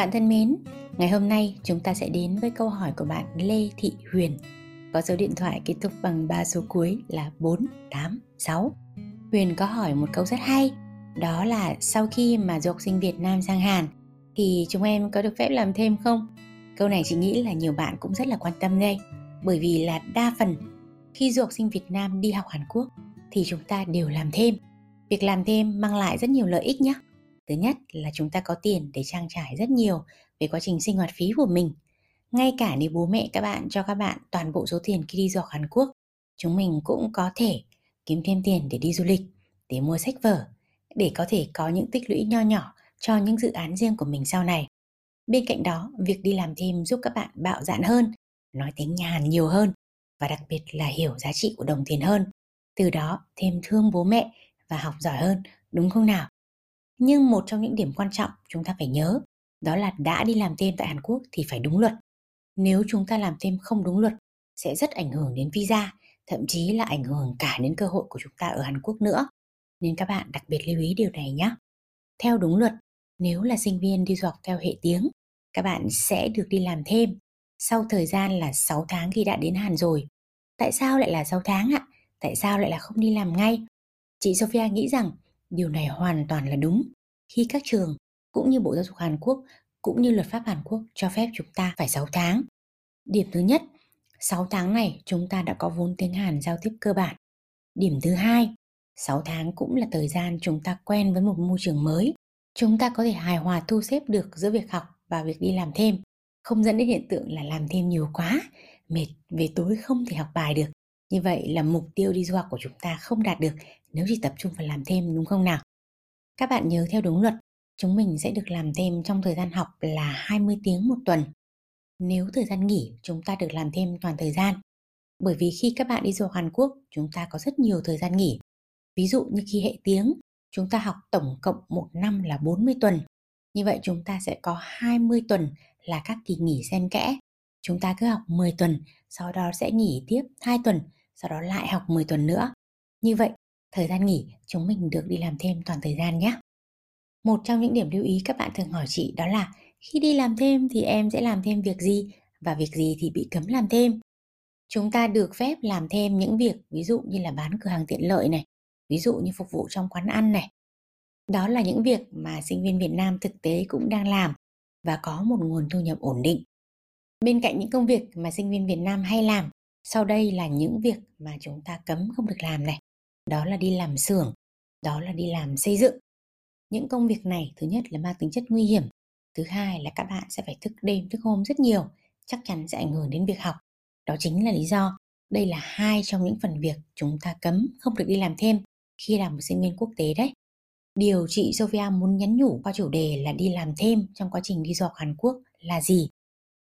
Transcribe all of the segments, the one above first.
Bạn thân mến, ngày hôm nay chúng ta sẽ đến với câu hỏi của bạn Lê Thị Huyền có số điện thoại kết thúc bằng 3 số cuối là 486. Huyền có hỏi một câu rất hay, đó là sau khi mà du học sinh Việt Nam sang Hàn thì chúng em có được phép làm thêm không? Câu này chị nghĩ là nhiều bạn cũng rất là quan tâm đây, bởi vì là đa phần khi du học sinh Việt Nam đi học Hàn Quốc thì chúng ta đều làm thêm. Việc làm thêm mang lại rất nhiều lợi ích nhé. Thứ nhất là chúng ta có tiền để trang trải rất nhiều về quá trình sinh hoạt phí của mình. Ngay cả nếu bố mẹ các bạn cho các bạn toàn bộ số tiền khi đi du học Hàn Quốc, chúng mình cũng có thể kiếm thêm tiền để đi du lịch, để mua sách vở, để có thể có những tích lũy nho nhỏ cho những dự án riêng của mình sau này. Bên cạnh đó, việc đi làm thêm giúp các bạn bạo dạn hơn, nói tiếng nhà Hàn nhiều hơn và đặc biệt là hiểu giá trị của đồng tiền hơn. Từ đó thêm thương bố mẹ và học giỏi hơn, đúng không nào? Nhưng một trong những điểm quan trọng chúng ta phải nhớ đó là đã đi làm thêm tại Hàn Quốc thì phải đúng luật. Nếu chúng ta làm thêm không đúng luật sẽ rất ảnh hưởng đến visa, thậm chí là ảnh hưởng cả đến cơ hội của chúng ta ở Hàn Quốc nữa. Nên các bạn đặc biệt lưu ý điều này nhé. Theo đúng luật, nếu là sinh viên đi du học theo hệ tiếng, các bạn sẽ được đi làm thêm sau thời gian là 6 tháng khi đã đến Hàn rồi. Tại sao lại là 6 tháng ạ? Tại sao lại là không đi làm ngay? Chị Sophia nghĩ rằng Điều này hoàn toàn là đúng khi các trường cũng như Bộ Giáo dục Hàn Quốc cũng như luật pháp Hàn Quốc cho phép chúng ta phải 6 tháng. Điểm thứ nhất, 6 tháng này chúng ta đã có vốn tiếng Hàn giao tiếp cơ bản. Điểm thứ hai, 6 tháng cũng là thời gian chúng ta quen với một môi trường mới. Chúng ta có thể hài hòa thu xếp được giữa việc học và việc đi làm thêm, không dẫn đến hiện tượng là làm thêm nhiều quá, mệt về tối không thể học bài được. Như vậy là mục tiêu đi du học của chúng ta không đạt được nếu chỉ tập trung vào làm thêm đúng không nào? Các bạn nhớ theo đúng luật, chúng mình sẽ được làm thêm trong thời gian học là 20 tiếng một tuần. Nếu thời gian nghỉ, chúng ta được làm thêm toàn thời gian. Bởi vì khi các bạn đi du học Hàn Quốc, chúng ta có rất nhiều thời gian nghỉ. Ví dụ như khi hệ tiếng, chúng ta học tổng cộng một năm là 40 tuần. Như vậy chúng ta sẽ có 20 tuần là các kỳ nghỉ xen kẽ. Chúng ta cứ học 10 tuần, sau đó sẽ nghỉ tiếp 2 tuần, sau đó lại học 10 tuần nữa. Như vậy, thời gian nghỉ chúng mình được đi làm thêm toàn thời gian nhé. Một trong những điểm lưu ý các bạn thường hỏi chị đó là khi đi làm thêm thì em sẽ làm thêm việc gì và việc gì thì bị cấm làm thêm. Chúng ta được phép làm thêm những việc ví dụ như là bán cửa hàng tiện lợi này, ví dụ như phục vụ trong quán ăn này. Đó là những việc mà sinh viên Việt Nam thực tế cũng đang làm và có một nguồn thu nhập ổn định. Bên cạnh những công việc mà sinh viên Việt Nam hay làm sau đây là những việc mà chúng ta cấm không được làm này. Đó là đi làm xưởng, đó là đi làm xây dựng. Những công việc này thứ nhất là mang tính chất nguy hiểm, thứ hai là các bạn sẽ phải thức đêm thức hôm rất nhiều, chắc chắn sẽ ảnh hưởng đến việc học. Đó chính là lý do đây là hai trong những phần việc chúng ta cấm không được đi làm thêm khi làm một sinh viên quốc tế đấy. Điều chị Sophia muốn nhắn nhủ qua chủ đề là đi làm thêm trong quá trình đi du học Hàn Quốc là gì?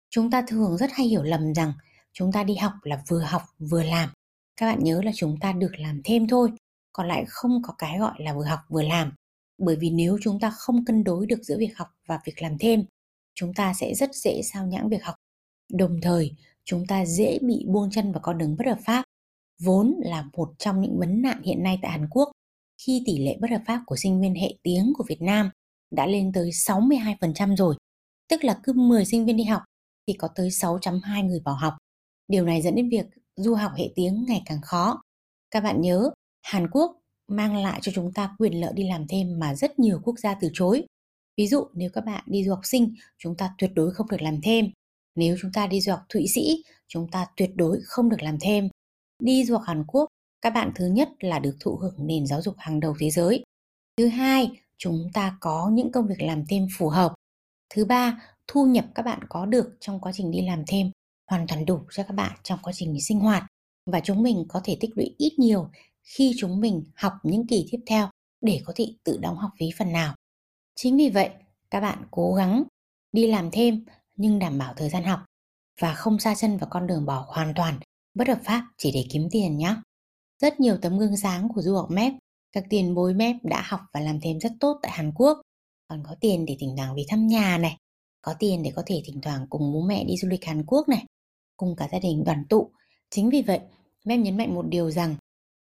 Chúng ta thường rất hay hiểu lầm rằng chúng ta đi học là vừa học vừa làm các bạn nhớ là chúng ta được làm thêm thôi, còn lại không có cái gọi là vừa học vừa làm bởi vì nếu chúng ta không cân đối được giữa việc học và việc làm thêm, chúng ta sẽ rất dễ sao nhãng việc học đồng thời, chúng ta dễ bị buông chân vào con đường bất hợp pháp, vốn là một trong những vấn nạn hiện nay tại Hàn Quốc khi tỷ lệ bất hợp pháp của sinh viên hệ tiếng của Việt Nam đã lên tới 62% rồi. Tức là cứ 10 sinh viên đi học thì có tới 6.2 người bỏ học. Điều này dẫn đến việc du học hệ tiếng ngày càng khó. Các bạn nhớ, Hàn Quốc mang lại cho chúng ta quyền lợi đi làm thêm mà rất nhiều quốc gia từ chối. Ví dụ nếu các bạn đi du học sinh, chúng ta tuyệt đối không được làm thêm. Nếu chúng ta đi du học Thụy Sĩ, chúng ta tuyệt đối không được làm thêm. Đi du học Hàn Quốc, các bạn thứ nhất là được thụ hưởng nền giáo dục hàng đầu thế giới. Thứ hai, chúng ta có những công việc làm thêm phù hợp. Thứ ba, thu nhập các bạn có được trong quá trình đi làm thêm hoàn toàn đủ cho các bạn trong quá trình sinh hoạt và chúng mình có thể tích lũy ít nhiều khi chúng mình học những kỳ tiếp theo để có thể tự đóng học phí phần nào. Chính vì vậy, các bạn cố gắng đi làm thêm nhưng đảm bảo thời gian học và không xa chân vào con đường bỏ hoàn toàn bất hợp pháp chỉ để kiếm tiền nhé. Rất nhiều tấm gương sáng của du học MEP, các tiền bối MEP đã học và làm thêm rất tốt tại Hàn Quốc, còn có tiền để thỉnh thoảng về thăm nhà này, có tiền để có thể thỉnh thoảng cùng bố mẹ đi du lịch Hàn Quốc này, cùng cả gia đình đoàn tụ. Chính vì vậy, em nhấn mạnh một điều rằng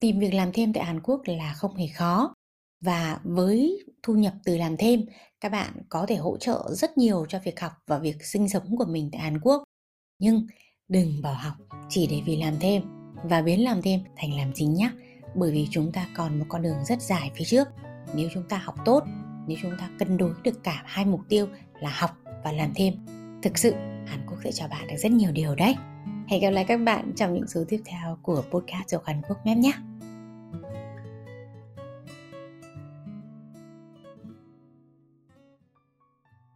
tìm việc làm thêm tại Hàn Quốc là không hề khó. và với thu nhập từ làm thêm các bạn có thể hỗ trợ rất nhiều cho việc học và việc sinh sống của mình tại Hàn Quốc nhưng đừng bỏ học chỉ để vì làm thêm và biến làm thêm thành làm chính nhé bởi vì chúng ta còn một con đường rất dài phía trước nếu chúng ta học tốt nếu chúng ta cân đối được cả hai mục tiêu là học và làm thêm thực sự Hàn Quốc sẽ cho bạn được rất nhiều điều đấy. Hẹn gặp lại các bạn trong những số tiếp theo của podcast của Hàn Quốc Map nhé.